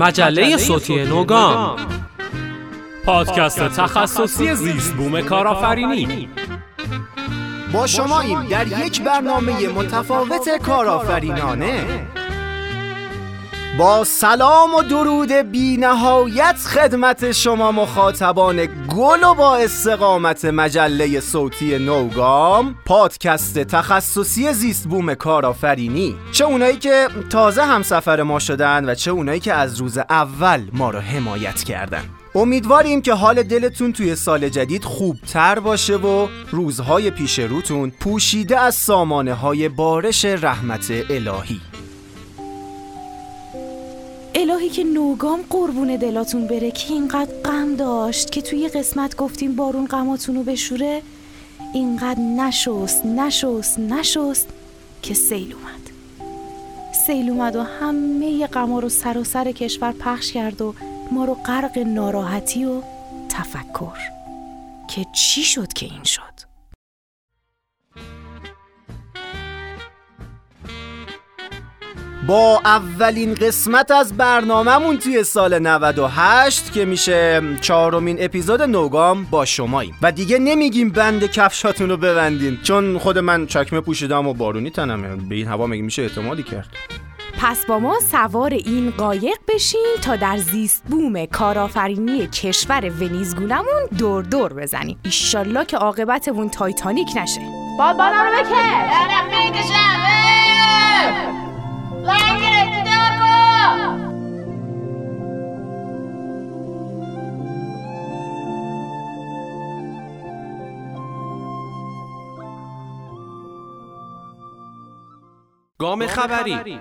مجله صوتی نوگام. پادکست تخصصی زیست بوم کارآفرینی. با شماییم در یک برنامه متفاوت کارآفرینانه. با سلام و درود بی نهایت خدمت شما مخاطبان گل و با استقامت مجله صوتی نوگام پادکست تخصصی زیست بوم کارآفرینی. چه اونایی که تازه همسفر ما شدن و چه اونایی که از روز اول ما رو حمایت کردن. امیدواریم که حال دلتون توی سال جدید خوبتر باشه و روزهای پیش روتون پوشیده از سامانه های بارش رحمت الهی. الهی که نوگام قربون دلاتون بره که اینقدر غم داشت که توی قسمت گفتیم بارون غماتون رو بشوره اینقدر نشست نشست نشست که سیل اومد. سیل اومد و همه غما رو سر و سر کشور پخش کرد و ما رو غرق ناراحتی و تفکر. که چی شد که این شد؟ با اولین قسمت از برنامهمون توی سال 98 که میشه چهارمین اپیزود نوگام با شماییم. و دیگه نمیگیم بند کفشاتون رو ببندین چون خود من چکمه پوشیدم و بارونی تنمه. به این هوا مگه میشه اعتمادی کرد؟ پس با ما سوار این قایق بشین تا در زیست بوم کارآفرینی کشور ونیزگونمون دور دور بزنیم. ایشالله که عاقبتمون تایتانیک نشه. باد بادم رو بکش گام خبری.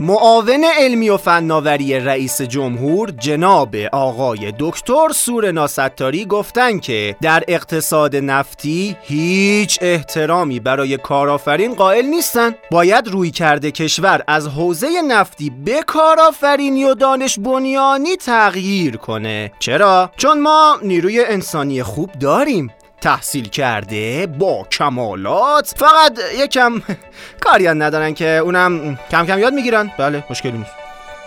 معاون علمی و فناوری رئیس جمهور جناب آقای دکتر سور ناستاری گفتن که در اقتصاد نفتی هیچ احترامی برای کارآفرین قائل نیستن. باید روی کرده کشور از حوزه نفتی به کارآفرینی و دانش بنیانی تغییر کنه. چرا؟ چون ما نیروی انسانی خوب داریم. تحصیل کرده با کمالات فقط یکم کاری ندارن که اونم کم کم یاد می‌گیرن. بله مشکلی نیست.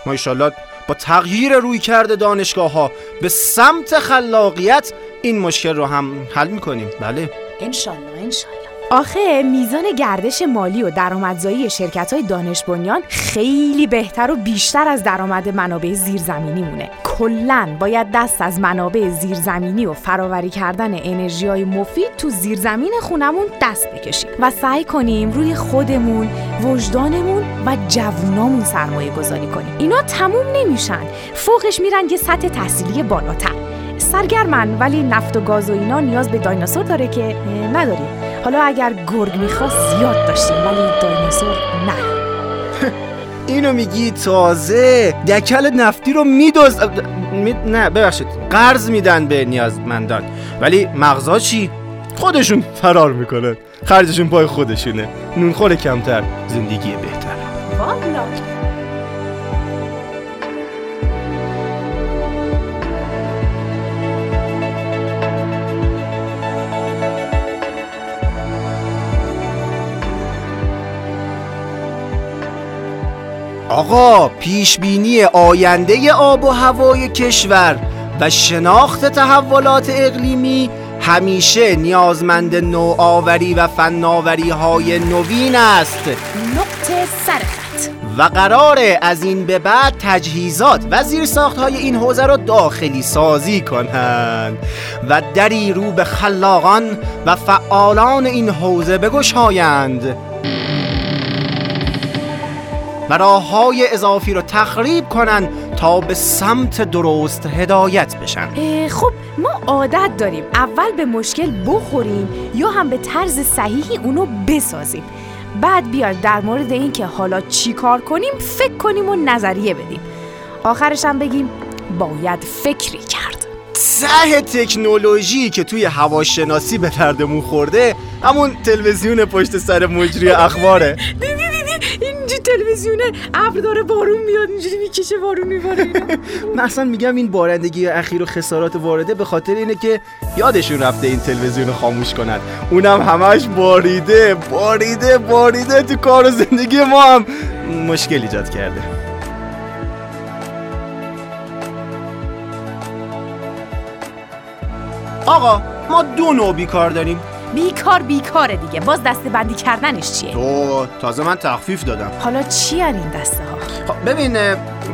ما ایشالله با تغییر روی کرده دانشگاه ها به سمت خلاقیت این مشکل رو هم حل می‌کنیم. بله. انشالله انشالله آخه میزان گردش مالی و درآمدزایی شرکت های دانش بنیان خیلی بهتر و بیشتر از درآمد منابع زیرزمینی مونه. کلا باید دست از منابع زیرزمینی و فراوری کردن انرژی های مفید تو زیرزمین خونمون دست بکشیم و سعی کنیم روی خودمون وجدانمون و جوونامون سرمایه گذاری کنیم. اینا تموم نمیشن. فوقش میرن یه سطح تحصیلی بالاتر. سرگرمن ولی نفت و گاز و اینا نیاز به دایناسور داره که نداریم. حالا اگر گرگ می‌خواست زیاد داشتیم ولی دایناسور نه. اینو میگی تازه؟ دکل نفتی رو میدوز می... نه ببخشید. قرض میدن به نیازمندان. ولی مغزا چی؟ خودشون فرار می‌کنن خرجشون پای خودشونه نونخور کمتر زندگی بهتر. والا. آقا پیش بینی آینده آب و هوای کشور و شناخت تحولات اقلیمی همیشه نیازمند نوآوری و فناوری های نوین است. نقطه سرخط. و قراره از این به بعد تجهیزات و زیرساخت های این حوزه را داخلی سازی کنند و دری رو به خلاقان و فعالان این حوزه بگشایند. و راه های اضافی رو تخریب کنن تا به سمت درست هدایت بشن. خب ما عادت داریم اول به مشکل بخوریم یا هم به طرز صحیحی اونو بسازیم. بعد بیاد در مورد اینکه حالا چی کار کنیم فکر کنیم و نظریه بدیم. آخرش هم بگیم باید فکری کرد. ته تکنولوژی که توی هواشناسی به دردمون خورده همون تلویزیون پشت سر مجری اخباره. تلویزیونه ابر داره بارون میاد اینجوری می‌کشه بارون میباره مثلا میگم این بارندگی اخیر و خسارات وارده به خاطر اینه که یادشون رفته این تلویزیون خاموش کنن. اونم همش باریده باریده باریده تو کار و زندگی ما هم. مشکل ایجاد کرده. آقا ما دو نوع بیکار داریم. بیکار بیکاره دیگه. باز دسته بندی کردنش چیه؟ تو تازه من تخفیف دادم. حالا چی این دسته ها؟ خب ببین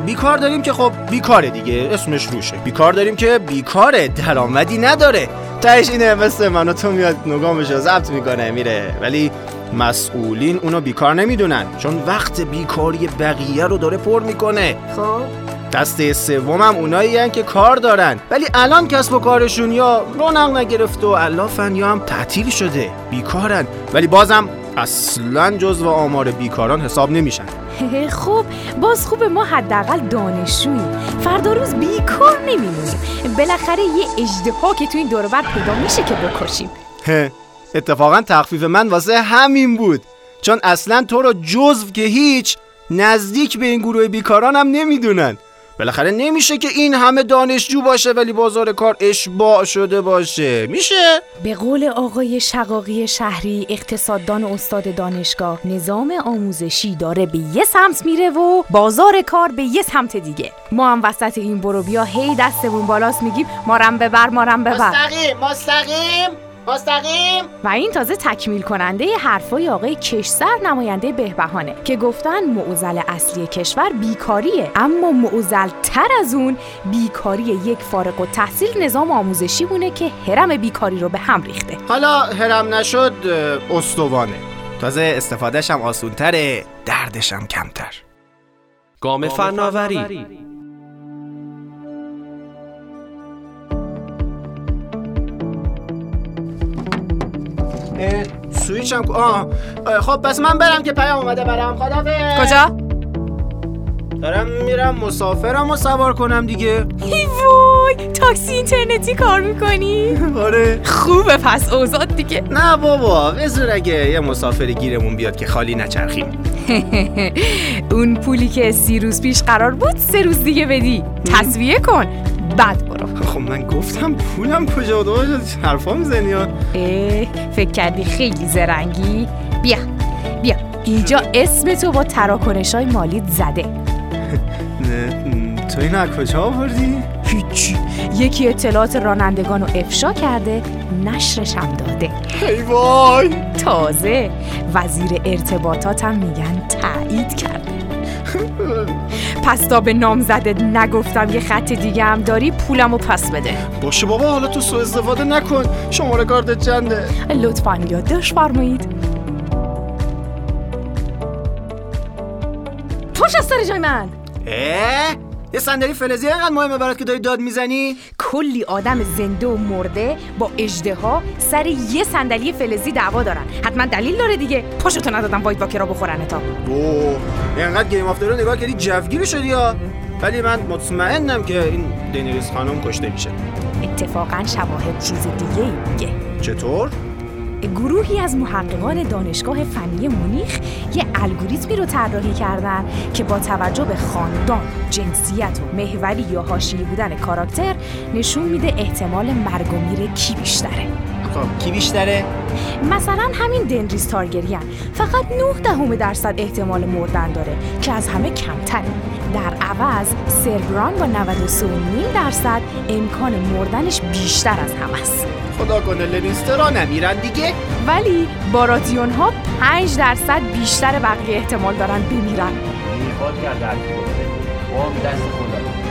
بیکار داریم که خب بیکاره دیگه. اسمش روشه. بیکار داریم که بیکاره. درآمدی نداره. تهش اینه مثل من و تو میاد نگامش رو ضبط می‌کنه میره. ولی مسئولین اونو بیکار نمی‌دونن. چون وقت بیکاری بقیه رو داره پر می‌کنه. خب. دسته سومم اونایی که کار دارن. ولی الان کسب و کارشون یا رونق نگرفته و علافن یا هم تعطیل شده. بیکارن. ولی بازم اصلا جزو آمار بیکاران حساب نمیشن. خب باز خوب ما حداقل دانشجوییم فردا روز بیکار نمیمونیم. بالاخره یه اجدها که تو این دوربر پیدا میشه که بکشیم. اتفاقا تخفیف من واسه همین بود. چون اصلا تو رو جزو که هیچ نزدیک به این گروه بیکاران هم نمی‌دونن. بالاخره نمیشه که این همه دانشجو باشه ولی بازار کار اشباع شده باشه. میشه؟ به قول آقای شقاقی شهری اقتصاددان و استاد دانشگاه نظام آموزشی داره به یه سمت میره و بازار کار به یه سمت دیگه. ما هم وسط این برو بیا هی دستمون بالاست میگیم مارم ببر مارم ببر. مستقیم مستقیم. مستقیم. و این تازه تکمیل کننده حرفای آقای کشسر نماینده بهبهانه که گفتن معضل اصلی کشور بیکاریه. اما معضل تر از اون بیکاری یک فارغ و تحصیل نظام آموزشی بونه که هرم بیکاری رو به هم ریخته. حالا هرم نشد استوانه. تازه استفادهش هم آسونتره دردش هم کمتر. گام فناوری. سویچ هم آه. اه، خب پس من برم که پیام اومده برام خدافظ. کجا؟ دارم میرم مسافرم و سوار کنم دیگه. ای وای تاکسی اینترنتی کار می‌کنی؟ آره. خوبه پس اوضاع دیگه. نه بابا بذار اگه یه مسافری گیرمون بیاد که خالی نچرخیم. اون پولی که سی روز پیش قرار بود سه روز دیگه بدی. تصویه کن. بعد برو. خب من گفتم پولم کجا بود؟ حرفا می‌زنی فکر کردی خیلی زرنگی؟ بیا بیا. اینجا اسم تو با تراکنش های مالیت زده. تو این کجا آوردی؟ هیچی. یکی اطلاعات رانندگان رو افشا کرده نشرش هم داده. ای وای! تازه وزیر ارتباطاتم میگن تایید کرده پس تا به نامزدت نگفتم یه خط دیگه هم داری پولمو پس بده. باشه بابا حالا تو سو استفاده نکن. شماره کارت چنده؟ لطفا یادداشت فرمایید. پاش از سر جای من. اه؟ یه صندلی فلزی اینقدر مهمه برات که داری داد می‌زنی؟ کلی آدم زنده و مرده با اجدها سر یه صندلی فلزی دعوا دارن. حتما دلیل داره دیگه. پاشو ندادم واید واکرا بخورن تا. اوه اینقدر گیم آف رو نگاه کردی جوگیر شدی یا ولی من مطمئنم که این دنیریس خانم کشته میشه. اتفاقا شواهد چیز دیگه میگه. چطور؟ گروهی از محققان دانشگاه فنی مونیخ یه الگوریتمی رو طراحی کردن که با توجه به خاندان، جنسیت و محوری یا حاشیه‌ای بودن کاراکتر نشون میده احتمال مرگ و میر کی بیشتره. خب کی بیشتره؟ مثلا همین دنریس تارگریان فقط 9 دهم درصد احتمال مردن داره که از همه کمتره. عوض سربران با 93.5 درصد امکان مردنش بیشتر از همه است. خدا کنه لنیسترا نمیرن دیگه. ولی باراتیون ها 5 درصد بیشتر بقیه احتمال دارن بمیرن.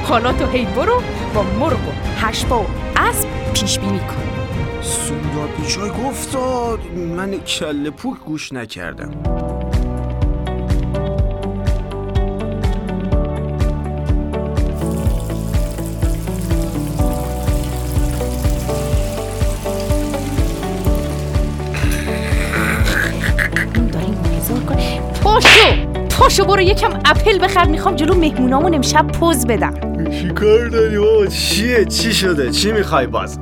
حالا تو هی برو با مرغ و هشپا و اسب پیش بینی کن. سوندار پیشای گفتاد. من کله پوک گوش نکردم. پاشو پاشو برو یکم اپل بخر می‌خوام جلو مهمونامون امشب پوز بدم. چی کار داری بابا؟ چیه؟ چی شده؟ چی می‌خوای باز.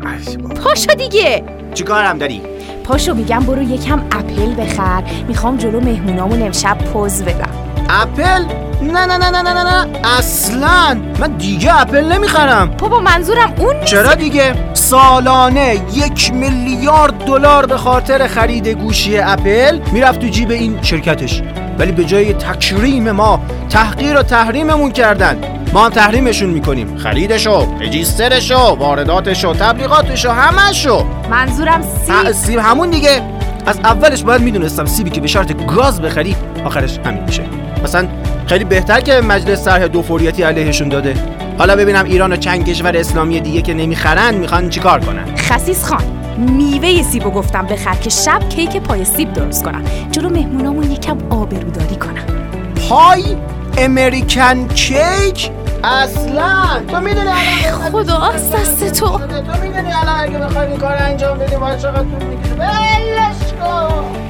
پاشو دیگه. چی کارم داری؟ پاشو میگم برو یکم اپل بخر می‌خوام جلو مهمونامون امشب پوز بدم. اپل؟ نه نه نه نه نه نه نه. اصلا. من دیگه اپل نمی‌خرم. بابا منظورم اون نیست. چرا دیگه؟ سالانه یک میلیارد دلار به خاطر خرید گوشی اپل می‌رفت تو جیب این شرکتش. ولی به جای تکریم ما تحقیر و تحریممون کردن. ما هم تحریمشون می‌کنیم. خریدشو رجیسترشو وارداتشو تبلیغاتشو همشو منظورم سیب. سیب همون دیگه. از اولش باید می‌دونستم سیبی که به شرط گاز بخری آخرش همین میشه. مثلا خیلی بهتر که مجلس طرح دو فوریتی علیهشون داده. حالا ببینم ایران و چند کشور اسلامی دیگه که نمی‌خرن می‌خوان چیکار کنن؟ خسیس خان میوه سیبو گفتم بخر که شب کیک پای سیب درست کنم جلو مهمونامون یکم آبروداری کنم پای امریکن کیک؟ اصلا. تو می‌دونی الان خدا دست تو. تو می‌دونی الان اگه بخوای این کار انجام بدی باید چقدر طول می‌کشه بلش کن.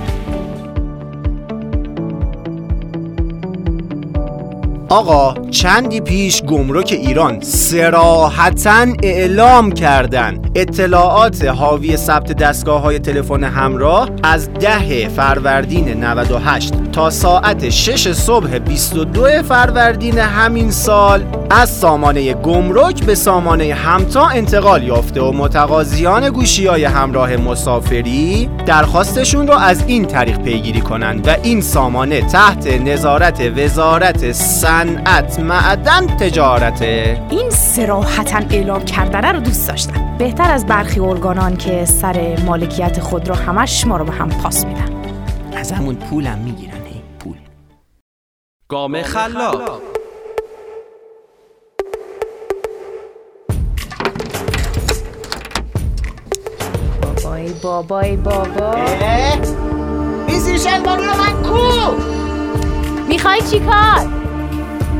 آقا چندی پیش گمرک ایران سراحتا اعلام کردن اطلاعات حاوی ثبت دستگاه های تلفن همراه از ده فروردین 98 تا ساعت 6 صبح 22 فروردین همین سال از سامانه گمرک به سامانه همتا انتقال یافته و متقاضیان گوشی های همراه مسافری درخواستشون رو از این طریق پیگیری کنند و این سامانه تحت نظارت وزارت صنعت معدن تجارته. این سراحتا اعلام کردنه رو دوست داشتم. بهتر از برخی ارگانان که سر مالکیت خود رو همش ما رو به هم پاس میدن. از همون پولم پول گام خلاق. بابای بابای بابا. این زیر شلواری رو من کو؟ می‌خوای چیکار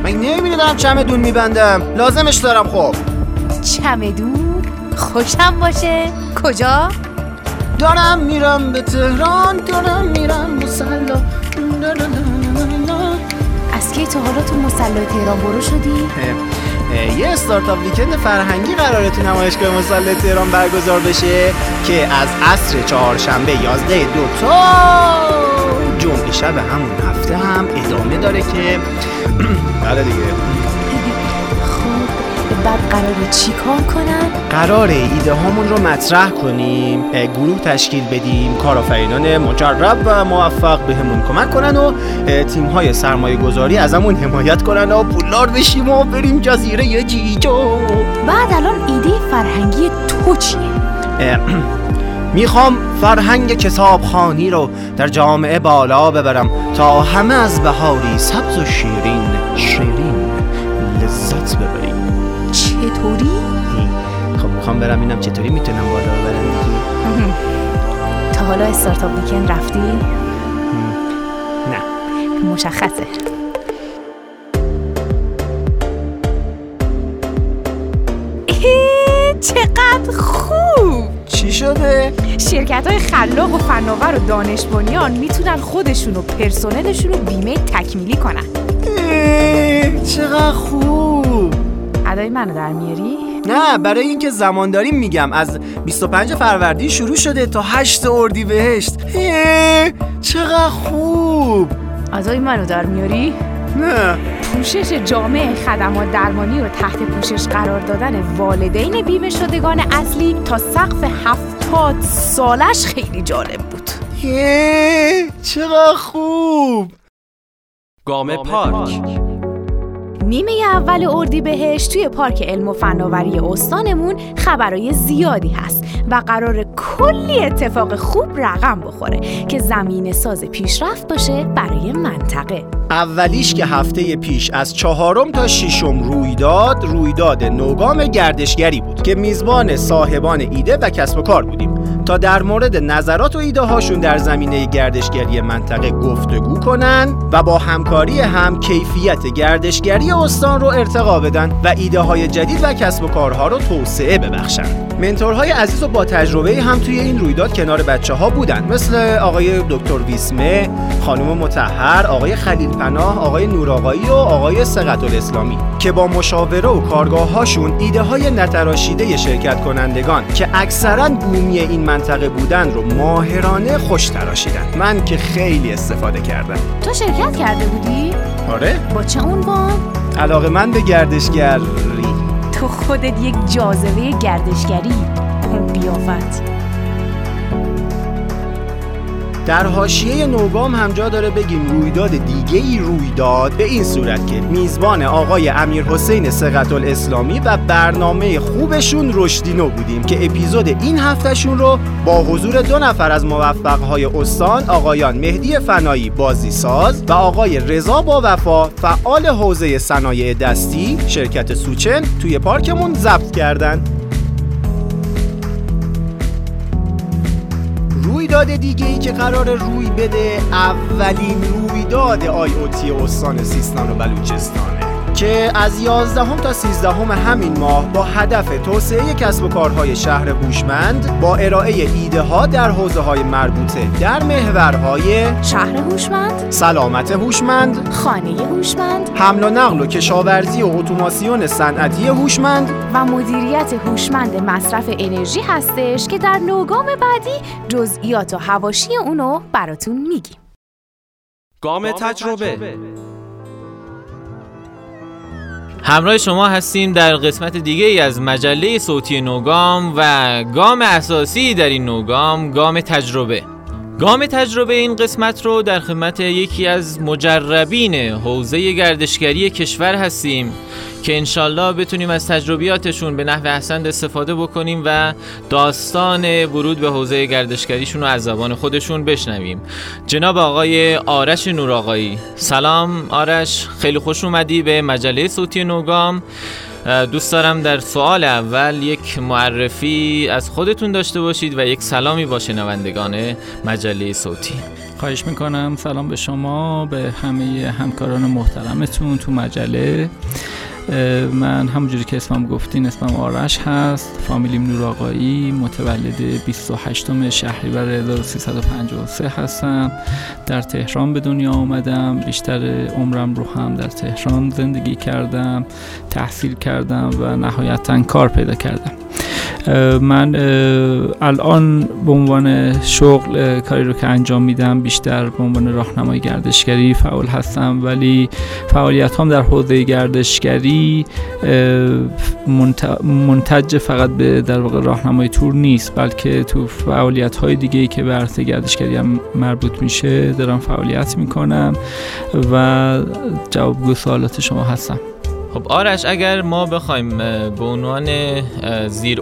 من دارم چمدون میبندم. لازمش دارم خب. چمدون خوشم باشه. کجا؟ دارم میرم به تهران دارم میرم مسلا کی تا حالا تو مسلای تهران برو شدی؟ یه استارتاپ ویکند فرهنگی قراره تو نمایشگاه مسلح تهران برگزار بشه که از عصر چهارشنبه 11 دو تا جمعه شب همون هفته هم ادامه داره که بله دیگه. بعد قراره چیکار کنن قراره ایده هامون رو مطرح کنیم گروه تشکیل بدیم کارآفرینان مجرب و موفق بهمون کمک کنن و تیم های سرمایه گذاری ازمون حمایت کنن و پولدار بشیم و بریم جزیره جیجو. بعد الان ایده فرهنگی تو چیه؟ می‌خوام فرهنگ کتابخانی رو در جامعه بالا ببرم تا همه از بهاری سبز و شیرین شیرین لذت ببریم چطوری؟ خب می‌خوام برم اینم چطوری می‌تونم بالا ببرم دیگه تا حالا استارتاپ ویکند رفتی؟ نه. مشخصه. چقدر خوب! چی شده؟ شرکت های خلاق و فناور و دانش بنیان می‌تونن خودشون و پرسنلشون رو بیمه تکمیلی کنن. چقدر خوب! ادای منو در میاری؟ نه برای اینکه زمان داریم میگم. از 25 فروردین شروع شده تا 8 اردیبهشت چقدر خوب. ادای منو در میاری؟ نه. پوشش جامع خدمات درمانی رو تحت پوشش قرار دادن والدین بیمه شدگان اصلی تا سقف هفتاد سالش خیلی جالب بود. اه، چقدر خوب. گام پارک نیمه اول اردیبهشت توی پارک علم و فناوری استانمون خبرای زیادی هست و قرار کلی اتفاق خوب رقم بخوره که زمین ساز پیشرفت باشه برای منطقه. اولیش که هفته پیش از چهارم تا ششم رویداد رویداد نوگام گردشگری بود که میزبان صاحبان ایده و کسب و کار بودیم. تا در مورد نظرات و ایده هاشون در زمینه گردشگری منطقه گفتگو کنن و با همکاری هم کیفیت گردشگری استان رو ارتقا بدن و ایده های جدید و کسب و کارها رو توسعه ببخشن. منتورهای عزیز و با تجربه هم توی این رویداد کنار بچه ها بودن. مثل آقای دکتر ویسمه خانم متحر آقای خلیل پناه آقای نورآقایی و آقای سقط الاسلامی که با مشاوره و کارگاه هاشون ایده های نتراشیده شرکت کنندگان که اکثرا بومی این منطقه بودن رو ماهرانه خوش تراشیدن. من که خیلی استفاده کردم. تو شرکت کرده بودی؟ آره. با چه عنوان؟ علاقه من به گردشگری. تو خودت یک جاذبه گردشگری اون قیافت. در حاشیه نوگام هم جا داره بگیم رویداد دیگه ای روی داد به این صورت که میزبان آقای امیر حسین سقط الاسلامی و برنامه خوبشون رشدینو بودیم که اپیزود این هفتهشون رو با حضور دو نفر از موفقهای استان آقایان مهدی فنایی بازی ساز و آقای رضا با وفا فعال حوزه صنایع دستی شرکت سوچن توی پارکمون ضبط کردن. رویداد دیگه ای که قرار روی بده اولین رویداد آی او تی استان سیستان و بلوچستانه. که از 11 تا 13 همین ماه با هدف توسعه کسب و کارهای شهر هوشمند با ارائه ایده ها در حوزه های مربوطه در محورهای شهر هوشمند سلامت هوشمند، خانه هوشمند حمل و نقل و کشاورزی و اتوماسیون صنعتی هوشمند و مدیریت هوشمند مصرف انرژی هستش که در نوگام بعدی جزئیات و حواشی اونو براتون میگیم. گام تجربه. همراه شما هستیم در قسمت دیگه ای از مجله صوتی نوگام و گام اساسی در این نوگام گام تجربه. گام تجربه این قسمت رو در خدمت یکی از مجربین حوزه گردشگری کشور هستیم که انشالله بتونیم از تجربیاتشون به نحو احسن استفاده بکنیم و داستان ورود به حوزه گردشگریشون رو از زبان خودشون بشنویم. جناب آقای آرش نور آقایی سلام آرش. خیلی خوش اومدی به مجله صوتی نوگام. دوست دارم در سوال اول یک معرفی از خودتون داشته باشید و یک سلامی با شنوندگان مجله صوتی. خواهش می‌کنم. سلام به شما به همه همکاران محترمتون تو مجله. من همونجوری که اسمم گفتین اسمم آرش هست. فامیلیم نور آقایی متولد 28 شهریور 1353 هستم. در تهران به دنیا آمدم. بیشتر عمرم رو هم در تهران زندگی کردم تحصیل کردم و نهایتا کار پیدا کردم. من الان به عنوان شغل کاری رو که انجام میدم بیشتر به عنوان راهنمای گردشگری فعال هستم ولی فعالیت هم در حوزه گردشگری منتج فقط به در واقع راهنمای تور نیست بلکه تو فعالیت های دیگه که به عرصه گردشگری هم مربوط میشه دارم فعالیت می‌کنم و جوابگو سوالات شما هستم. خب آرش اگر ما بخوایم به عنوان زیر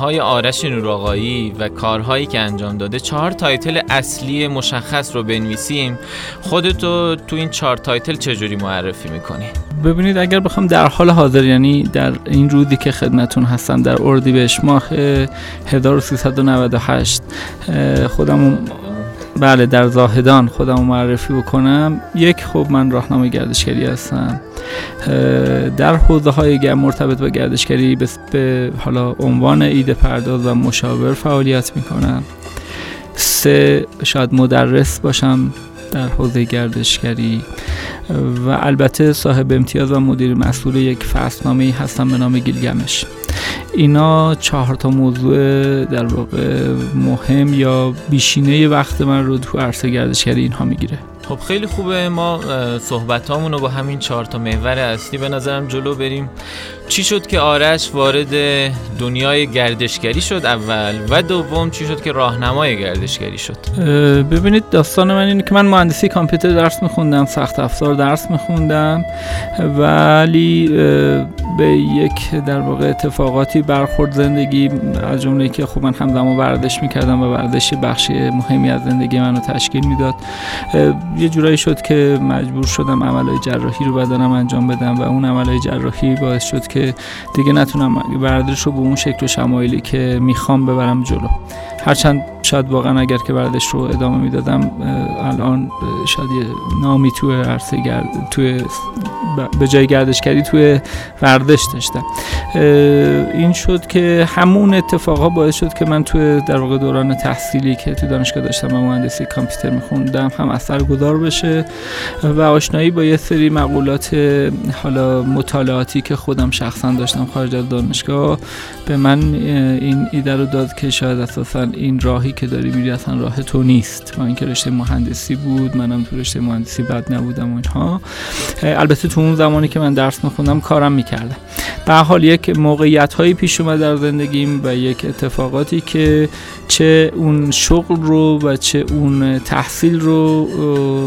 های آرش نوراقایی و کارهایی که انجام داده چهار title اصلی مشخص رو بنویسیم خودتو تو این چهار title چجوری معرفی می‌کنی؟ ببینید اگر بخوام در حال حاضر یعنی در این روزی که خدمتون هستم در اردیبهشت ماه 1398 خودم بله در زاهدان خودم معرفی بکنم. یک خب من راهنمای گردشگری هستم. در حوزه های مرتبط با گردشگری به حالا عنوان ایده پرداز و مشاور فعالیت می‌کنم. سه شاید مدرس باشم. در حوزه گردشگری. و البته صاحب امتیاز و مدیر مسئول یک فصلنامه هستم به نام گیلگمش. اینا چهار تا موضوع در واقع مهم یا بیشینه وقت من رو تو عرصه گردشگری اینها می‌گیره. خب خیلی خوبه. ما صحبت رو با همین چهار تا محور اصلی به نظرم جلو بریم. چی شد که آرش وارد دنیای گردشگری شد اول و دوم چی شد که راهنمای گردشگری شد؟ ببینید داستان من اینه که من مهندسی کامپیوتر درس میخوندم سخت افزار درس میخوندم ولی به یک در واقع اتفاقاتی برخورد زندگی از جمله که خب من همزمان ورزش می‌کردم و ورزش بخشی مهمی از زندگی منو تشکیل می‌داد. یه جورایی شد که مجبور شدم عملهای جراحی رو بدنم انجام بدم و اون عملهای جراحی باعث شد که دیگه نتونم ورزش رو به اون شکل و شمایلی که می‌خوام ببرم جلو. هرچند شاید واقعا اگر که ورزش رو ادامه می‌دادم الان شاید یه نامی توی عرصه گرد توی به جای گردشگری توی ورزش داشتم. این شد که همون اتفاقها باعث شد که من توی در واقع دوران تحصیلی که تو دانشگاه داشتم و مهندسی کامپیوتر میخوندم هم اثر گذار بشه و آشنایی با یه سری مقولات حالا مطالعاتی که خودم شخصا داشتم خارج از دانشگاه به من این ایده رو داد که شاید اساسا این راهی که داری میری اصلا راه تو نیست. با اینکه رشته مهندسی بود منم تو رشته مهندسی بد نبودم و اینها. البته تو اون زمانی که من درس میخوندم کارم می‌کردم. به حال یک موقعیت هایی پیش اومد در زندگیم و یک اتفاقاتی که چه اون شغل رو و چه اون تحصیل رو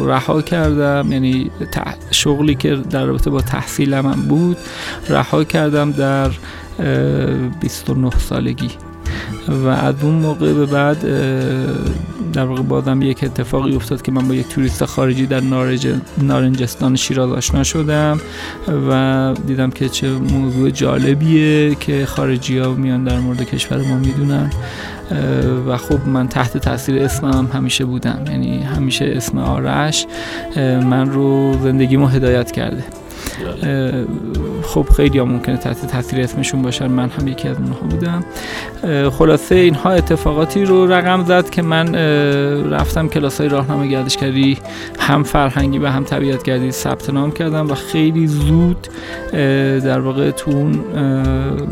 رها کردم. یعنی شغلی که در رابطه با تحصیلم هم بود رها کردم در اه، 29 سالگی. و از اون موقع به بعد در واقع بازم یک اتفاقی افتاد که من با یک توریست خارجی در نارنج نارنجستان شیراز آشنا شدم و دیدم که چه موضوع جالبیه که خارجی ها میان در مورد کشور ما می‌دونن. و خب من تحت تاثیر اسمم هم همیشه بودم. یعنی همیشه اسم آرش من رو زندگیمو هدایت کرده. خب خیلی ها ممکنه تحت تاثیر اسمشون باشن. من هم یکی از اونها بودم. خلاصه اینها اتفاقاتی رو رقم زد که من رفتم کلاس های راهنمای گردشگری هم فرهنگی و هم طبیعت گردی ثبت نام کردم و خیلی زود در واقع تو اون اه،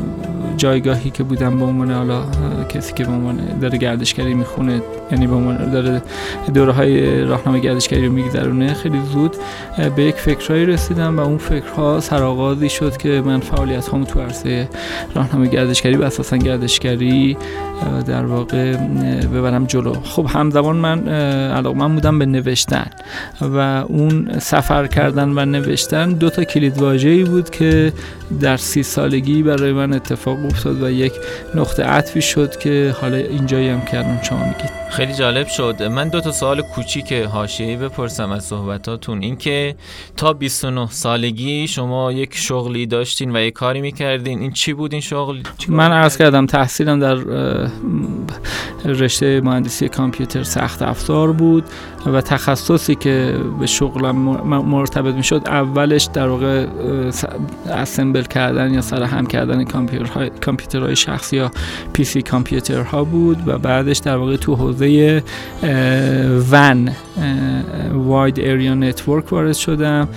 جایگاهی که بودم به عنوان حالا کسی که به عنوان داره گردشگری می‌خونه یعنی به عنوان داره دوره های راهنمای گردشگری رو میگذرونه خیلی زود به یک فکرهایی رسیدم و اون فکرها سرآغازی شد که من فعالیت هامو تو عرصه راهنمای گردشگری و اساسا گردشگری در واقع ببرم جلو. خب همزمان من علاقه من بودم به نوشتن و اون سفر کردن و نوشتن دو تا کلید واژه‌ای بود که در سی سالگی برای من اتفاق افتاد و یک نقطه عطفی شد که حالا اینجایی هم کردم شما میگید. خیلی جالب شد. من دو تا سوال کوچیک حاشیه‌ای بپرسم از صحبتاتون. اینکه تا 29 سالگی شما یک شغلی داشتین و یک کاری می‌کردین. این چی بود این شغل؟ من عرض کردم تحصیلم در رشته مهندسی کامپیوتر سخت افزار بود و تخصصی که به شغلم مر- مرتبط می شد اولش در واقع assemble کردن یا سرهم کردن کامپیوترهای شخصی یا PC کامپیوترها بود و بعدش در واقع تو حوزه WAN wide area network وارد شدم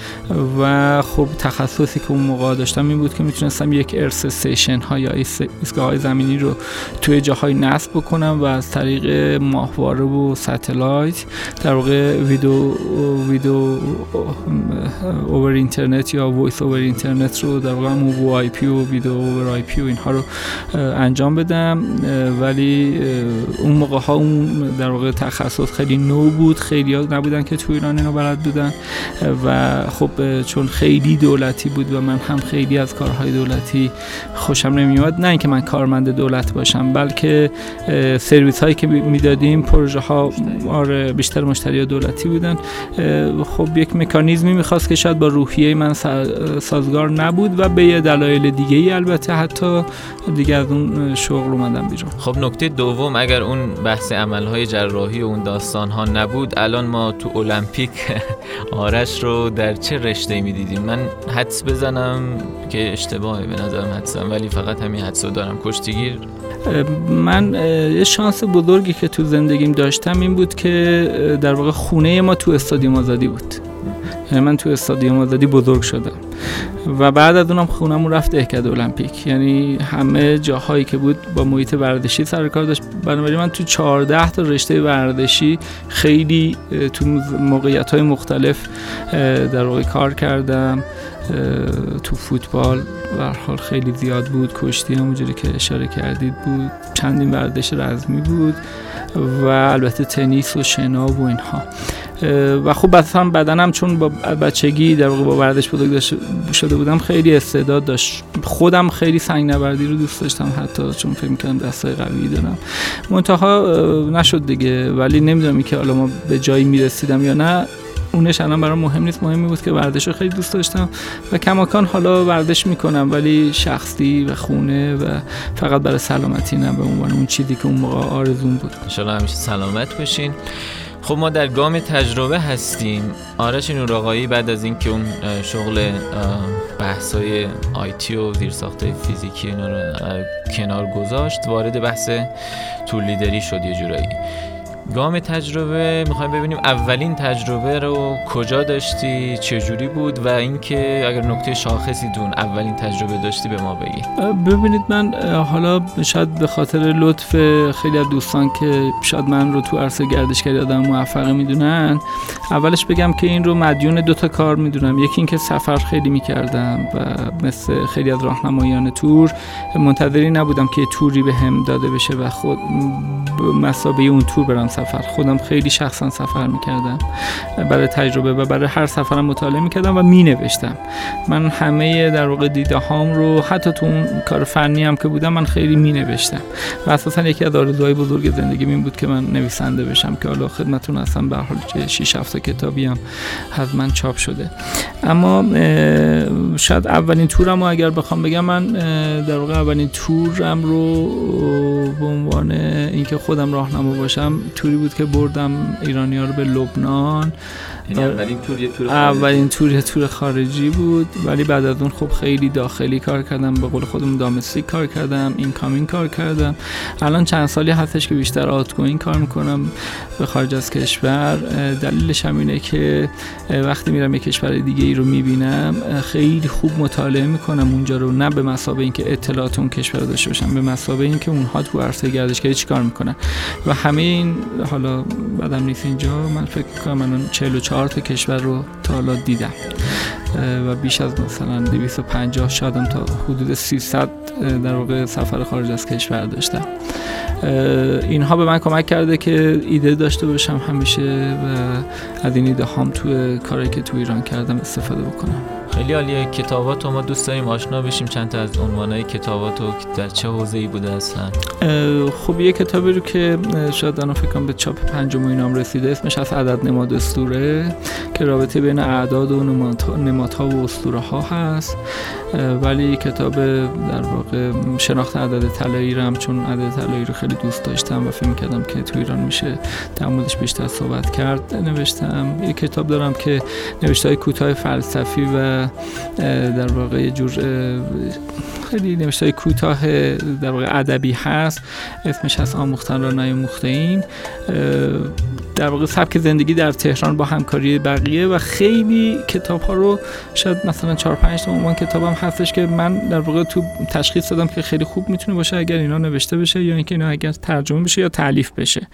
و خب تخصصی که اون موقع داشتم این بود که می‌تونستم یک earth station ها یا ایستگاه های زمینی رو توی جاهای نصب بکنم و از طریق ماهواره و satellite در واقع video video over internet یا voice over internet رو در واقع VoIP و video over IP و اینها رو انجام بدم. ولی اون موقع ها اون در واقع تخصص خیلی نو بود. خیلی ها نبودن که تو ایران اینو بلد بودن. و خب چون خیلی دولتی بود و من هم خیلی از کارهای دولتی خوشم نمیومد نه اینکه من کارمند دولت باشم بلکه سرویس هایی که می‌دادیم پروژه ها آره بیشتر مشتری دولتی بودن. خب یک مکانیزمی می‌خواست که شاید با روحیه من سا- سازگار نبود و به یه دلایل دیگه ای البته حتی دیگه از اون شغل اومدم بیرون. خب نکته دوم اگر اون بحث عملهای جراحی و اون داستان ها نبود الان ما تو المپیک آرش رو در چه رشته می‌دیدیم؟ من حدس بزنم که اشتباهه به نظرم حدسم ولی فقط همین حدس رو دارم. کشتیگیر؟ من یه شانس بزرگی که تو زندگیم داشتم این بود که در واقع خونه ما تو استادیوم آزادی بود. یعنی من تو استادیوم آزادی بزرگ شدم. و بعد از اونم خونمون رفت دهکده المپیک. یعنی همه جاهایی که بود با محیط ورزشی سر کار داشت. بنابراین من تو 14 تا رشته ورزشی خیلی تو موقعیت های مختلف در واقع کار کردم. تو فوتبال به حال خیلی زیاد بود. کشتی همونجوری که اشاره کردید بود. چندین ورزش رزمی بود و البته تنیس و شنا و اینها. و خب اصلا بدنم چون با بچگی در واقع با ورزش بزرگ شده بودم خیلی استعداد داشت. خودم خیلی سنگ نوردی رو دوست داشتم حتی چون فکر می‌کردم دستای قوی دارم. منتها نشد دیگه. ولی نمی‌دونم که حالا ما به جایی می‌رسیدم یا نه. اونش الان برام مهم نیست. مهمی بود که ورزش رو خیلی دوست داشتم و کماکان حالا ورزش می‌کنم. ولی شخصی و خونه و فقط برای سلامتی نه به عنوان اون چیزی که اون موقع آرزون بود. انشالله همیشه سلامت باشین. خب ما در گام تجربه هستیم. آرش نورآقایی بعد از اینکه اون شغل اه، بحثای آیتی و زیرساختای فیزیکی اینا رو کنار گذاشت وارد بحث تول لیدری شد یه جورایی. گام تجربه می‌خوایم ببینیم اولین تجربه رو کجا داشتی چجوری بود و اینکه اگر نکته شاخصی دون اولین تجربه داشتی به ما بگی. ببینید من حالا شاید به خاطر لطف خیلی از دوستان که شاید من رو تو عرصه گردشگری آدم موفقه می‌دونن اولش بگم که این رو مدیون دو تا کار می‌دونم. یکی اینکه سفر خیلی می‌کردم و مثل خیلی از راهنمایان تور منتظری نبودم که توری به هم داده بشه و خود مسابقه اون تور برم سفر. خودم خیلی شخصا سفر می‌کردم. برای تجربه و برای هر سفرم مطالعه می‌کردم و مینوشتم. من همه در واقع دیده هام رو حتی تو اون کار فنی هم که بودم من خیلی مینوشتم. و اساسا یکی از آرزوهای بزرگ زندگی این بود که من نویسنده بشم که حالا خدمتتون هستم. به حال 6 7 کتابی هم از من چاپ شده. اما شاید اولین تورم رو اگر بخوام بگم من در واقع اولین تورم رو به عنوان اینکه خودم راهنما باشم توری بود که بردم ایرانی ها رو به لبنان. یعنی اولین تور یه تور اولین تور یه تور خارجی بود. ولی بعد از اون خب خیلی داخلی کار کردم. به قول خودم دامستیک کار کردم. این کامین کار کردم. الان چند سالی هستش که بیشتر آتگوین کار می‌کنم به خارج از کشور. دلیلش هم اینه که وقتی میرم یه کشور دیگه ای رو می‌بینم خیلی خوب مطالعه می‌کنم اونجا رو. نه به مسابقه اینکه اطلاعات اون کشور داشته باشم به مسابقه اینکه اونها تو عرصه گردشگری چیکار می‌کنن. و همه این حالا بعدم نیست اینجا. من فکر کنم من 44 تا کشور رو تا حالا دیدم. و بیش از مثلا 250 شادم تا حدود 300 در واقع سفر خارج از کشور داشتم. اینها به من کمک کرده که ایده داشته باشم همیشه و از این ایده هام توی کاری که تو ایران کردم استفاده بکنم. خیلی عالیه. کتابات ما دوست داریم آشنا بشیم. چند تا از عنوانهای کتابات و در چه حوزه ای بوده اصلا خب یه کتابی رو که شاید الان فکر به چاپ پنجم اینام رسیده. اسمش از عدد نماد استوره که رابطه بین اعداد و نمادها و اسطوره ها هست. ولی کتاب در واقع شناخت عدد طلایی هم چون عدد طلایی رو خیلی دوست داشتم و فکر کردم که تو ایران میشه در بیشتر صحبت کرد. نوشتم. یه کتاب دارم که نوشته های کوتاه فلسفی و در واقع جور خیلی نوشته کوتاه در واقع ادبی هست. اسمش هست آموختن را نیاموخته ایم. در واقع سبک زندگی در تهران با همکاری بقیه و خیلی کتاب ها رو شاید مثلا 4 5 تا عنوان کتابم هستش که من در واقع تو تشخیص دادم که خیلی خوب می‌تونه باشه اگر اینا نوشته بشه یا اینکه اینا اگر ترجمه بشه یا تعلیف بشه.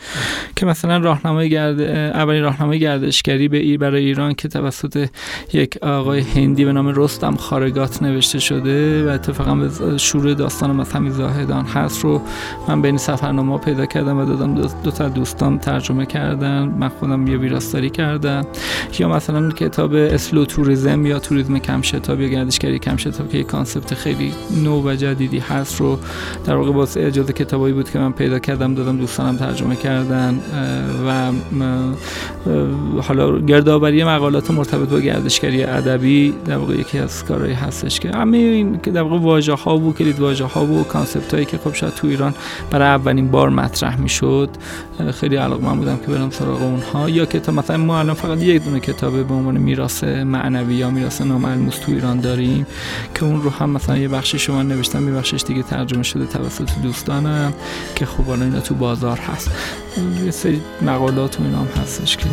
که مثلا راهنمای گرد اولین راهنمای گردشگری به برای ایران که توسط یک آقای هندی به نام رستم خارگات نوشته شده و اتفاقا به شروع داستان مثلا زاهدان هست رو من بین سفرنامه پیدا کردم و دادم دو تا دوستان ترجمه کردم من خودم یه ویراستاری کردم. یا مثلا کتاب slow tourism یا توریسم کم شتاب یا گردشگری کم شتاب که یه concept خیلی نو و جدیدی هست رو در واقع واسه اجازه کتابایی بود که من پیدا کردم دادم دوستانم ترجمه کردن و حالا گردآوری مقالات مرتبط با گردشگری ادبی در واقع یکی از کارهایی هستش که همه این که در واقع واژه ها و کلید واژه ها و concept هایی که خب شاید تو ایران برای اولین بار مطرح می‌شد خیلی علاقه من بودم که برم سراغ اونها یا کتاب مثلا ما الان فقط یک دونه کتابه به عنوان میراث معنوی یا میراث ناملموس تو ایران داریم که اون رو هم مثلا یه بخشی شما نوشتم یه بخشش دیگه ترجمه شده توسط دوستانم که خب الان اینا تو بازار هست. یه سری مقالات و اینا هستش که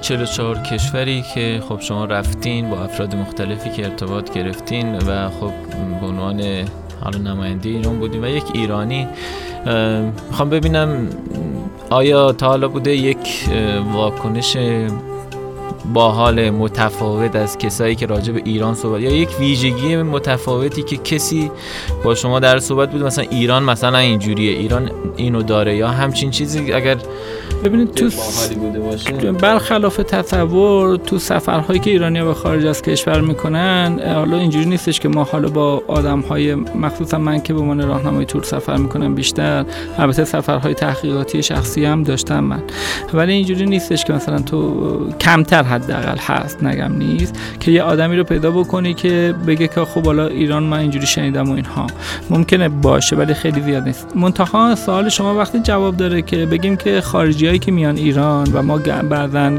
44 کشوری که خب شما رفتین با افراد مختلفی که ارتباط گرفتین و خب به عنوان حالا نماینده ایران بودیم و یک ایرانی می‌خوام ببینم آیا تا حالا بوده یک واکنش با حال متفاوت از کسایی که راجع به ایران صحبت یا یک ویژگی متفاوتی که کسی با شما در صحبت بود مثلا ایران مثلا اینجوریه ایران اینو داره یا همچین چیزی اگر ببینید تو برخلاف تصور تو سفرهایی که ایرانی به خارج از کشور می‌کنن حالا اینجوری نیستش که ما حالا با آدم های مخصوصا من که به عنوان راهنمای تور سفر می‌کنم بیشتر البته سفرهای تحقیقاتی شخصی هم داشتم من. ولی اینجوری نیستش که مثلا تو کمتر حداقل هست نگم نیست که یه آدمی رو پیدا بکنی که بگه که خب حالا ایران من اینجوری شنیدم و اینها. ممکنه باشه ولی خیلی زیاد نیست. منتها سوال شما وقتی جواب داره که بگیم که خارجی هایی که میان ایران و ما بعضا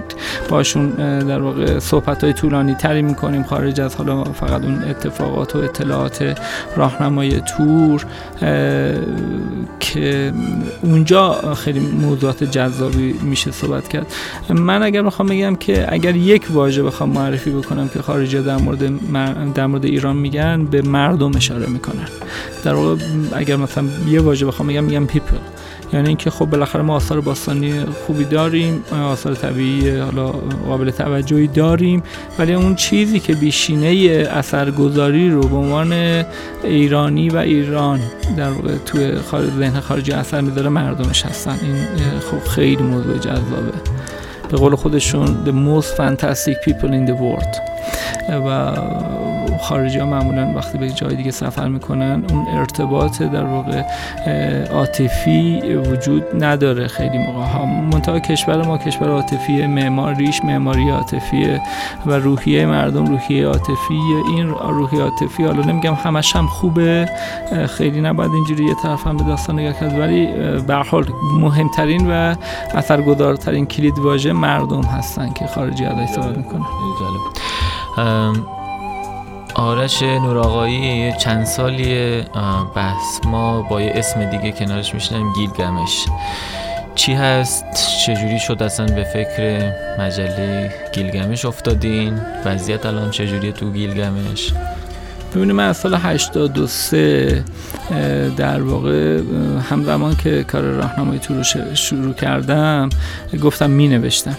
باشون در واقع صحبت های طولانی تری می‌کنیم خارج از حالا فقط اون اتفاقات و اطلاعات راهنمای تور که اونجا خیلی موضوعات جذابی میشه صحبت کرد. من اگر بخوام بگم که اگر یک واژه بخوام معرفی بکنم که خارجی در مورد در مورد ایران میگن به مردم اشاره می‌کنن. در واقع اگر مثلا یه واژه بخوام بگم میگم پیپل. یعنی اینکه خب بالاخره ما آثار باستانی خوبی داریم آثار طبیعی حالا قابل توجهی داریم ولی اون چیزی که بیشینه اثرگذاری رو به عنوان ایرانی و ایران در واقع خارج ذهن خارجی اثر می‌ذاره مردمش هستن. این خب خیلی موضوع جذابه. به قول خودشون the most fantastic people in the world و خارجی ها معمولا وقتی به جای دیگه سفر می‌کنن اون ارتباط در واقع عاطفی وجود نداره خیلی موقع. ها منتها کشور ما کشور عاطفی معمار ریش معماری عاطفی و روحیه مردم روحیه عاطفی. این روحیه عاطفی حالا نمیگم همش هم خوبه خیلی نباید اینجوری یه طرف هم به داستان نگاه کرد ولی به حال مهمترین و اثرگذارترین کلید واژه مردم هستن که خارجی ازش استفاده می‌کنن. آرش نوراقایی چند سالی بحث ما با یه اسم دیگه کنارش میشنیم گیلگمش چی هست؟ چجوری شد اصلا به فکر مجله گیلگمش افتادین؟ وضعیت الان چجوری تو گیلگمش ببینید من از سال 83 در واقع همزمان که کار راهنمای تو رو شروع کردم گفتم می نوشتم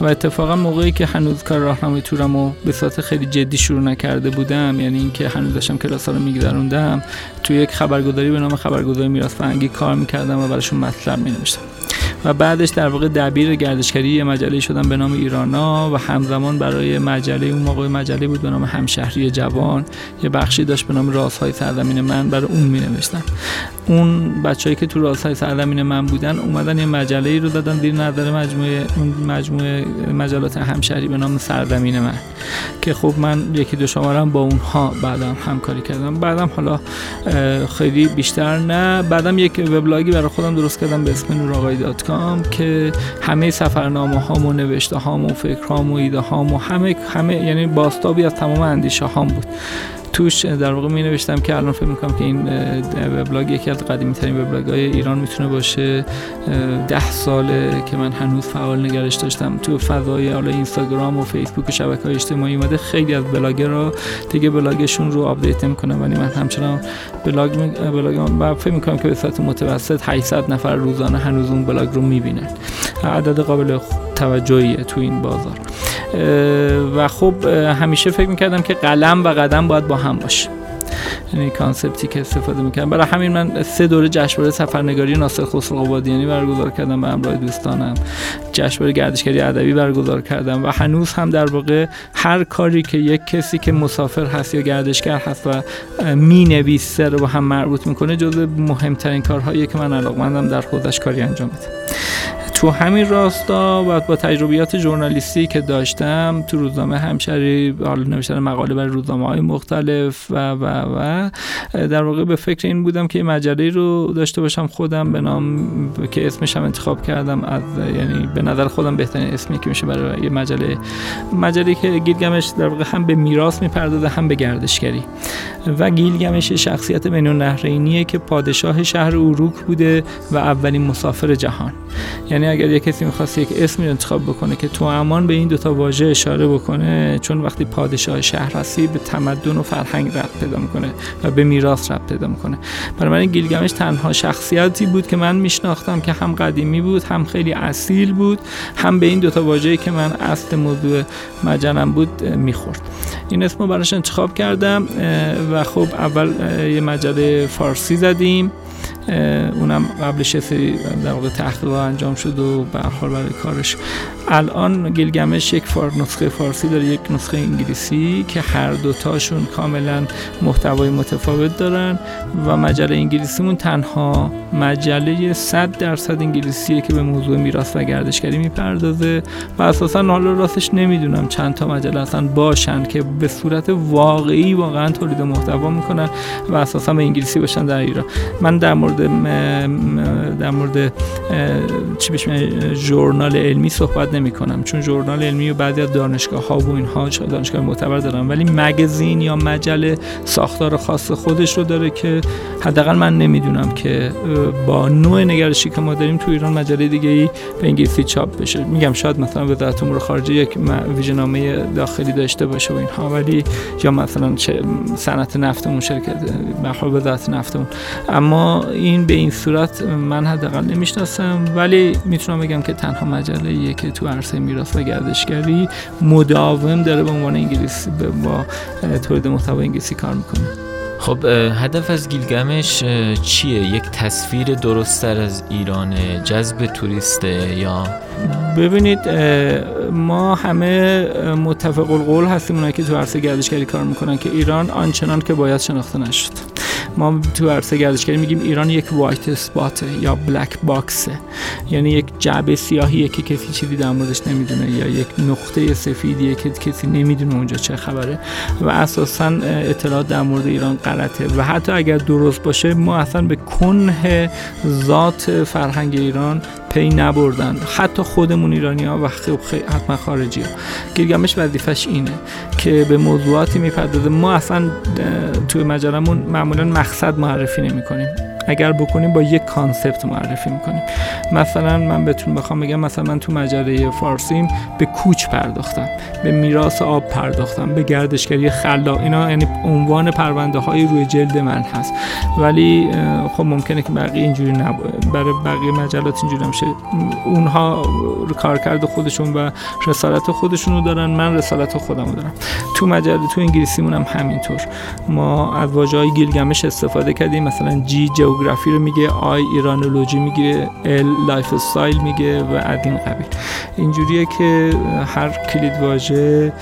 و اتفاقا موقعی که هنوز کار راهنمای تورم رو به صورت خیلی جدی شروع نکرده بودم یعنی اینکه هنوز داشتم کلاس ها رو میگذروندم توی یک خبرگزاری به نام خبرگزاری میراث فرهنگی کار می‌کردم و براشون مطلب می نوشتم و بعدش در واقع دبیر گردشگری یه مجله شدم به نام ایرانا و همزمان برای مجله اون موقع مجله بود به نام همشهری جوان. یه بخشی داشت به نام رازهای سرزمین من برای اون می نوشتم اون بچه‌ای که تو رازهای سرزمین من بودن اومدن یه مجله رو دادن زیر نظر مجموعه اون مجموعه مجلات همشهری به نام سرزمین من. که خب من یکی دو شمارم با اونها بعدم همکاری کردم. بعدم حالا خیلی بیشتر نه. بعدم یک وبلاگی برای خودم درست کردم به اسم نوراقایی که همه سفرنامه هام و نوشته هام و فکر هام و ایده هام و همه همه یعنی باستابی از تمام اندیشه هام بود. توش در واقع می نوشتم که الان فکر می‌کنم که این وبلاگ یکی از قدیمی ترین وبلاگ های ایران می‌تونه باشه. ده ساله که من هنوز فعال نگرش داشتم. تو فضای حالا اینستاگرام و فیسبوک و شبکه های اجتماعی اومده خیلی از بلاگرها دیگه بلاگشون رو update می‌کنم ولی من همچنان blog blog و فکر می‌کنم که به صورت متوسط 800 نفر روزانه هنوز اون بلاگ رو می‌بینن. عدد قابل توجهیه تو این بازار. و خب همیشه فکر می‌کردم که قلم و قدم باید با هم باشه. یعنی concept ی که استفاده می‌کردم. برای همین من سه دوره جشنواره سفرنگاری ناصر خسرو قبادیانی برگزار کردم به همراه دوستانم. جشنواره گردشگری ادبی برگزار کردم و هنوز هم در واقع هر کاری که یک کسی که مسافر هست یا گردشگر هست و می نویسه رو با هم مربوط می‌کنه جزو مهمترین کارهایی که من علاقمندم در خودش کاری انجام بده تو همین راستا و با تجربیات ژورنالیستی که داشتم تو روزنامه همشری حالا نوشتن مقاله برای روزنامه های مختلف و و و در واقع به فکر این بودم که مجله رو داشته باشم خودم به نام که اسمش هم انتخاب کردم از یعنی به نظر خودم بهترین اسمی که میشه برای یه مجله. مجله که گیلگمش در واقع هم به میراث می‌پردازه هم به گردشگری. و گیلگمش شخصیت بین النهرینیه که پادشاه شهر اوروک بوده و اولین مسافر جهان. یعنی اگر یک کسی می‌خواست یک اسمی انتخاب بکنه که تو امان به این دوتا واژه اشاره بکنه چون وقتی پادشاه شهر هستی به تمدن و فرهنگ ربط پیدا می‌کنه و به میراث ربط پیدا می‌کنه. برای من گیلگمش تنها شخصیتی بود که من میشناختم که هم قدیمی بود هم خیلی اصیل بود هم به این دوتا واژه‌ای که من اصل موضوع مجلم بود می‌خورد. این اسمو براش انتخاب کردم و خب اول یه مجله فارسی زدیم. اونم قبلش در واقع تحقیق انجام شد و به برای کارش. الان گیلگمش یک فار نسخه فارسی داره یک نسخه انگلیسی که هر دوتاشون کاملا محتوای متفاوت دارن و مجله انگلیسیمون تنها مجله 100 درصد انگلیسیه که به موضوع میراث و گردشگری می‌پردازه و اساسا حالا راستش نمی‌دونم چند تا مجله اصلا باشن که به صورت واقعی واقعا تولید محتوا می‌کنن و اساسا به انگلیسی باشن در ایران. من در مورد در مورد چی بهش ژورنال علمی صحبت نمی کنم چون ژورنال علمی و بعضی از دانشگاه ها و اینها دانشگاه معتبر دارن. ولی مگزین یا مجله ساختار خاص خودش رو داره که حداقل من نمی‌دونم که با نوع نگرشی که ما داریم تو ایران مجله دیگه ای به انگلیسی چاپ بشه. میگم شاید مثلا وزارت امور خارجه یک ویژنامه داخلی داشته باشه و اینها ولی یا مثلا صنعت نفتمون شرکت به وزارت نفتمون. اما به این صورت من حداقل نمی‌شناسم ولی می‌تونم بگم که تنها مجله که تو عرصه میراث و گردشگری مداوم داره به عنوان انگلیسی با تولید محتوا انگلیسی کار می‌کنه. خب هدف از گیلگمش چیه؟ یک تصویر درستتر از ایران جذب توریست یا؟ ببینید ما همه متفق القول هستیم اونایی که تو عرصه گردشگری کار می‌کنن که ایران آنچنان که باید شناخته نشد. ما تو عرصه گردشگری میگیم ایران یک وایت اسپات یا بلک باکسه یعنی یک جعبه سیاهیه که کسی چیزی در موردش نمی‌دونه یا یک نقطه سفیدیه که کسی نمی‌دونه اونجا چه خبره. و اساسا اطلاعات در مورد ایران غلطه. و حتی اگر درست باشه ما اصلا به کنه ذات فرهنگ ایران پی نبردن. حتی خودمون ایرانی ها و حتما خارجی ها. گیلگمش وظیفش اینه که به موضوعاتی می‌پردازه. ما اصلا توی مجلمون معمولا مقصد معرفی نمی کنیم اگر بکنیم با یک کانسپت معرفی می‌کنیم. مثلا من بهتون بخوام بگم مثلا من تو مجله فارسیم به کوچ پرداختم به میراث آب پرداختم به گردشگری خلاق اینا یعنی عنوان پرونده های روی جلد من هست. ولی خب ممکنه که بقیه اینجوری نباشه برای بقیه مجلات اینجوری نمیشه اونها کارکرد خودشون و رسالت خودشون رو دارن من رسالت خودم رو دارم. تو مجله تو انگلیسیمون هم همینطور. ما از واژه های گیلگمش استفاده کردیم مثلا G geography رو میگه I Iranology میگه L lifestyle میگه و از این قبیل. اینجوریه که هر کلید واژه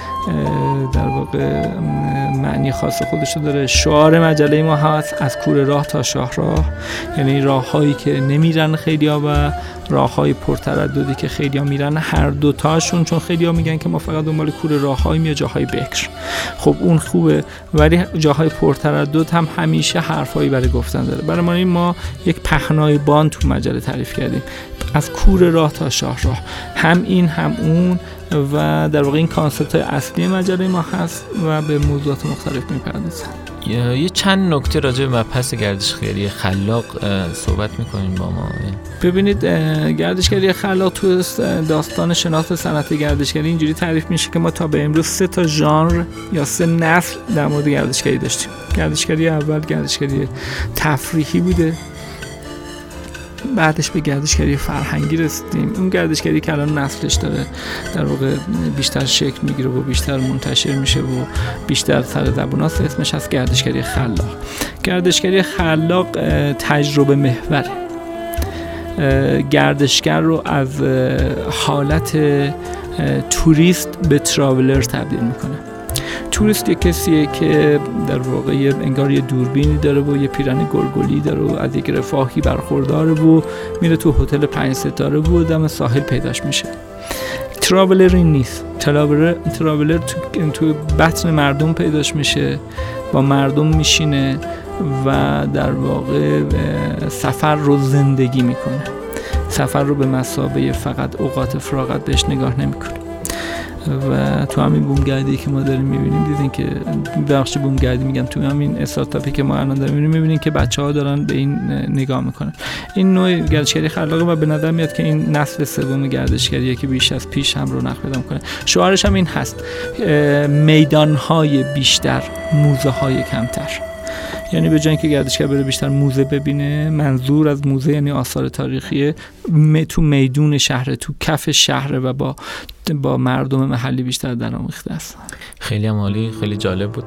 در واقع معنی خاص خودش رو داره. شعار مجله ما هست از کوره راه تا شاه راه. یعنی راه هایی که نمیرن خیلی ها و راه های پرترددی که خیلی ها میرن. هر دوتاشون چون خیلی ها میگن که ما فقط دنبال کوره راه های یا جاهای بکر. خب اون خوبه ولی جاهای پرتردد هم همیشه حرفایی برای گفتن داره. برای ما ما یک پهنای بان تو مجله تعریف کردیم از کور راه تا شاه راه. هم این هم اون و در واقع این کانسپت های اصلی مجله ما هست و به موضوعات مختلف می‌پردازه یه چند نکته راجع به مبحث گردشگری خلاق صحبت می‌کنیم با ما. ببینید گردشگری خلاق تو داستان شناخت صنعت گردشگری اینجوری تعریف میشه که ما تا به امروز سه تا ژانر یا سه نسل در مورد گردشگری داشتیم. گردشگری اول گردشگری تفریحی بوده. بعدش به گردشگری فرهنگی رسیدیم. اون گردشگری که الان نسلش داره در واقع بیشتر شکل می‌گیره و بیشتر منتشر میشه و بیشتر سر زبوناست اسمش از گردشگری خلاق. گردشگری خلاق تجربه محوره گردشگر رو از حالت توریست به تراولر تبدیل می‌کنه. توریست یه کسیه که در واقع انگار یه دوربینی داره و یه پیرن گلگلی داره و از یک رفاهی برخورداره و میره تو هتل پنج ستاره و دم ساحل پیداش میشه. تراولر این نیست تراولر, تراولر تو, تو بطن مردم پیداش میشه با مردم میشینه و در واقع سفر رو زندگی می‌کنه. سفر رو به مسابه فقط اوقات فراغت بهش نگاه نمی‌کنه. و تو همین بومگردی که ما داریم می‌بینیم دیدین که بخش بومگردی میگم تو همین استارتاپی که ما الان داریم می‌بینیم می‌بینیم که بچه ها دارن به این نگاه می‌کنن. این نوع گردشگری خلاقه و به نظر میاد که این نسل سوم گردشگریه که بیش از پیش هم رو پیدا می‌کنه. شعارش هم این هست میدان های بیشتر موزه های کمتر. یعنی به جای که گردشگر بره بیشتر موزه ببینه منظور از موزه یعنی آثار تاریخی تو میدون شهر تو کف شهر و با با مردم محلی بیشتر در آمیخته است. خیلی عالی خیلی جالب بود.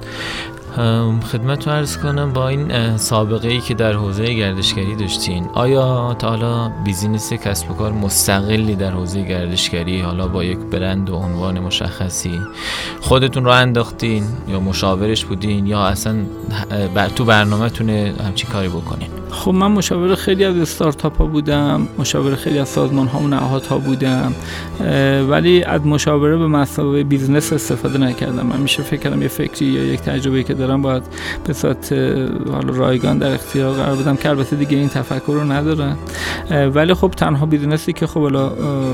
خدمت رو ارز کنم با این سابقه ای که در حوزه گردشگری داشتین. آیا تا حالا بیزینس کسب و کار مستقلی در حوزه گردشگری حالا با یک برند و عنوان مشخصی خودتون رو انداختین یا مشاورش بودین یا اصلا تو برنامه تونه همچین کاری بکنین؟ خب من مشاور خیلی از استارتاپ ها بودم مشاور خیلی از سازمان ها و نهادها بودم ولی از مشاوره به مثابه business استفاده نکردم. من همیشه فکر کردم یه فکری یا یک تجربه که دارم باید به صورت حالا رایگان در اختیار قرار بدم. که البته دیگه این تفکر رو ندارن. ولی خب تنها business ی که خب حالا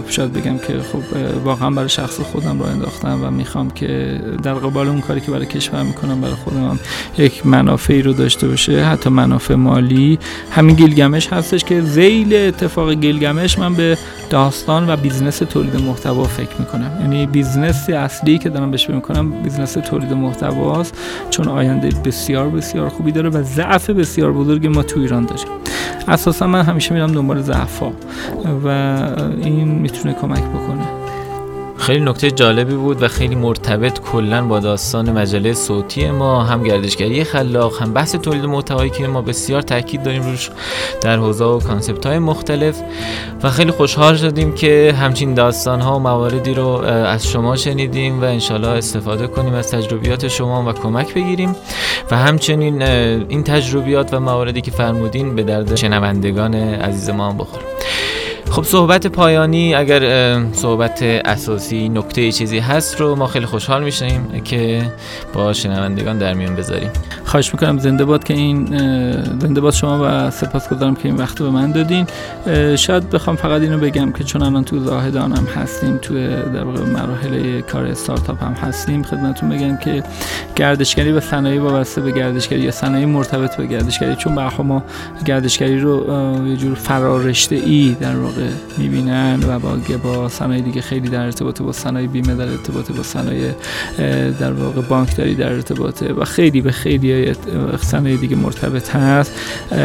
شاید بگم که خب واقعا برای شخص خودم رو انداختم و می‌خوام که در قبال اون کاری که برای کشور می‌کنم برای خودم یک منافعی رو داشته باشه. حتی منافع مالی. همین گیلگمش هستش که ذیل اتفاق گیلگمش من به داستان و business تولید محتوا فکر می‌کنم. یعنی business اصلی که دارم بهش می‌کنم business تولید محتواست چون آینده بسیار بسیار خوبی داره و ضعف بسیار بزرگی ما تو ایران داریم اساسا من همیشه میرم دنبال ضعف و این می‌تونه کمک بکنه. خیلی نکته جالبی بود و خیلی مرتبط کلا با داستان مجله صوتی ما هم گردشگری خلاق هم بحث تولید محتوایی که ما بسیار تاکید داریم روش در حوزه و کانسپت های مختلف و خیلی خوشحال شدیم که همچین داستان ها و مواردی رو از شما شنیدیم و انشالله استفاده کنیم از تجربیات شما و کمک بگیریم و همچنین این تجربیات و مواردی که فرمودین به درد شنوندگان عزیز ما هم بخور خب صحبت پایانی اگر صحبت اساسی نکته چیزی هست رو ما خیلی خوشحال میشیم که با شنوندگان در میون بذاریم. خواهش می‌کنم زنده باد که این زنده باد شما و سپاسگزارم که این وقت به من دادین. شاید بخوام فقط اینو بگم که چون الان تو زاهدان هم هستیم تو در واقع مراحل کار استارتاپ هم هستیم خدمتتون بگم که گردشگری و صنایع وابسته به گردشگری یا صنایع مرتبط به گردشگری چون به ما گردشگری رو یه جور فرارشته ای در واقع می‌بینن و با با صنایع دیگه خیلی در ارتباط با صنایع بیمه در ارتباط با صنایع در واقع بانکداری در ارتباطه و خیلی به خیلی صنایع دیگه مرتبط هست.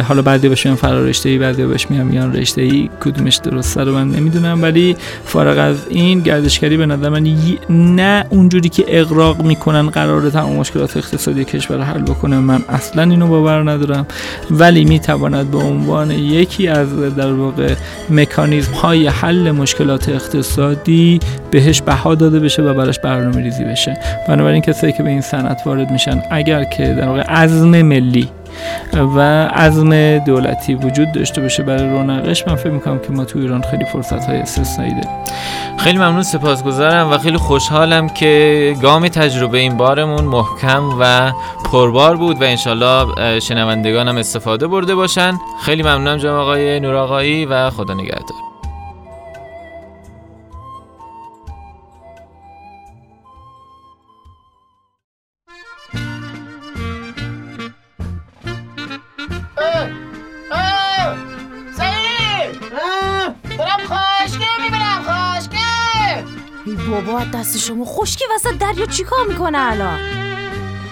حالا بعضی بهش میگن فرارشته ای بعضی بهش میگن میان رشته ای کدومش درسته رو من نمی‌دونم ولی فارغ از این گردشگری به نظر من نه اونجوری که اقراق می‌کنن قرار تمام مشکلات اقتصادی کشور حل بکنه من اصلا اینو باور ندارم. ولی می‌تواند به عنوان یکی از در واقع مکانیزم های حل مشکلات اقتصادی بهش بها داده بشه و براش برنامه ریزی بشه. بنابراین کسایی که به این صنعت وارد میشن اگر که در واقع عزم ملی و عزم دولتی وجود داشته باشه برای رونقش من فکر می‌کنم که ما تو ایران خیلی فرصت های استثنایی داریم خیلی ممنون سپاسگزارم و خیلی خوشحالم که گام تجربه این بارمون محکم و پربار بود و انشالله شنوندگانم استفاده برده باشن. خیلی ممنونم جناب آقای نور آقایی و خدا نگهدار. دست شما خشکی وسط دریا چیکار می‌کنه الان؟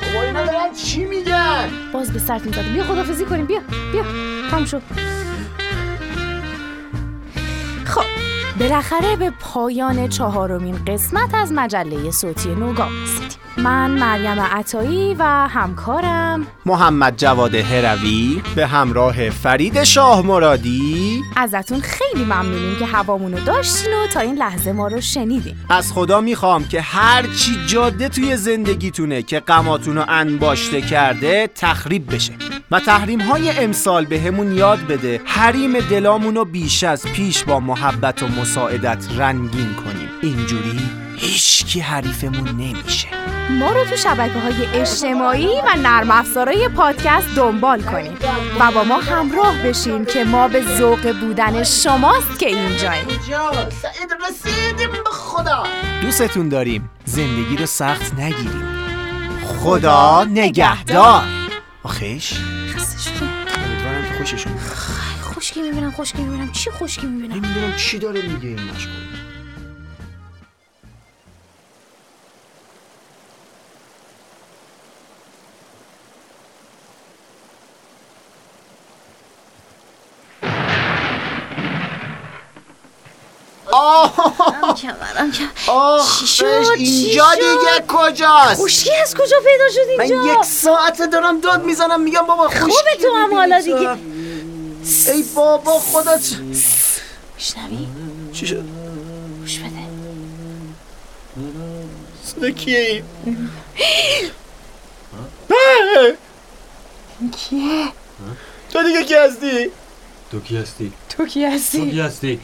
بابا اینا دارن چی میگن؟ باز به سرتون زده بیا خدافزی کنیم. بیا بیا. تام شد. خب بالاخره به پایان چهارمین قسمت از مجله صوتی نوگام رسیدیم. من مریم عطایی و همکارم. محمد جواد هروی به همراه فرید شاه مرادی. ازتون خیلی ممنونیم که هوامونو داشتین و تا این لحظه ما رو شنیدین. از خدا می‌خوام که هر چی جاده توی زندگیتونه که غماتونو انباشته کرده تخریب بشه. و تحریم های امسال به همون یاد بده حریم دلامونو بیش از پیش با محبت و مساعدت رنگین کنیم. اینجوری هیچکی حریفمون نمیشه. ما رو تو شبکه های اجتماعی و نرم افزارهای پادکست دنبال کنید و با ما همراه بشین که ما به ذوق بودن شماست که اینجاییم. سعید رسیدیم به خدا. دوستتون داریم. زندگی رو سخت نگیریم. خدا نگهدار. آخیش؟ خستشون امیدوارم که خوششون خوشکی می‌بینم خوشکی می‌بینم. چی خوشکی می‌بینم؟ نمی‌دونم چی داره میگه این مشکل چی اینجا؟ دیگه کجاست؟ خوشی از کجا پیدا شد من اینجا یک ساعته دارم داد می‌زنم میگم بابا خوش خوبه تو هم حالا دیگه. ای بابا خودت میشنوی؟ چی شد؟ گوش بده. صدا کیه این؟ کیه؟ تو دیگه کی هستی؟ تو کی هستی؟ تو کی تو هستی کی هستی؟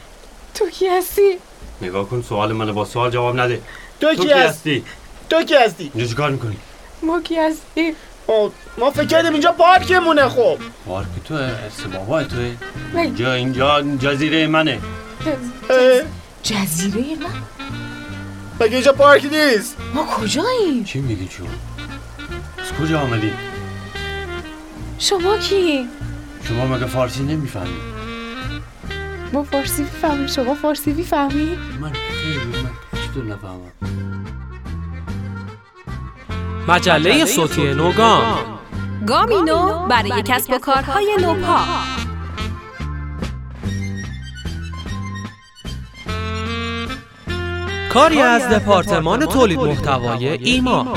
تو کی هستی؟ نگاه کن سوال منو با سوال جواب نده. تو کی هستی؟ تو کی هستی؟ اینجا چیکار می‌کنی؟ ما کی هستی آه، ما فکر کردیم اینجا پارکمونه خب. پارک تو ارث بابا توه اینجا اینجا جزیره منه. جزیره من؟ مگه اینجا پارک نیست؟ ما کجاییم؟ چی میگی چون؟ از کجا آمدی؟ شما کی شما مگه فارسی نمی‌فهمی؟ ما فارسی می‌فهمیم. شما فارسی می‌فهمی؟ من خیلی من چطور نفهمم. مجله صوتی نوگام. گامینو برای کسب و کارهای نوپا. کاری از دپارتمان تولید محتوای ایما.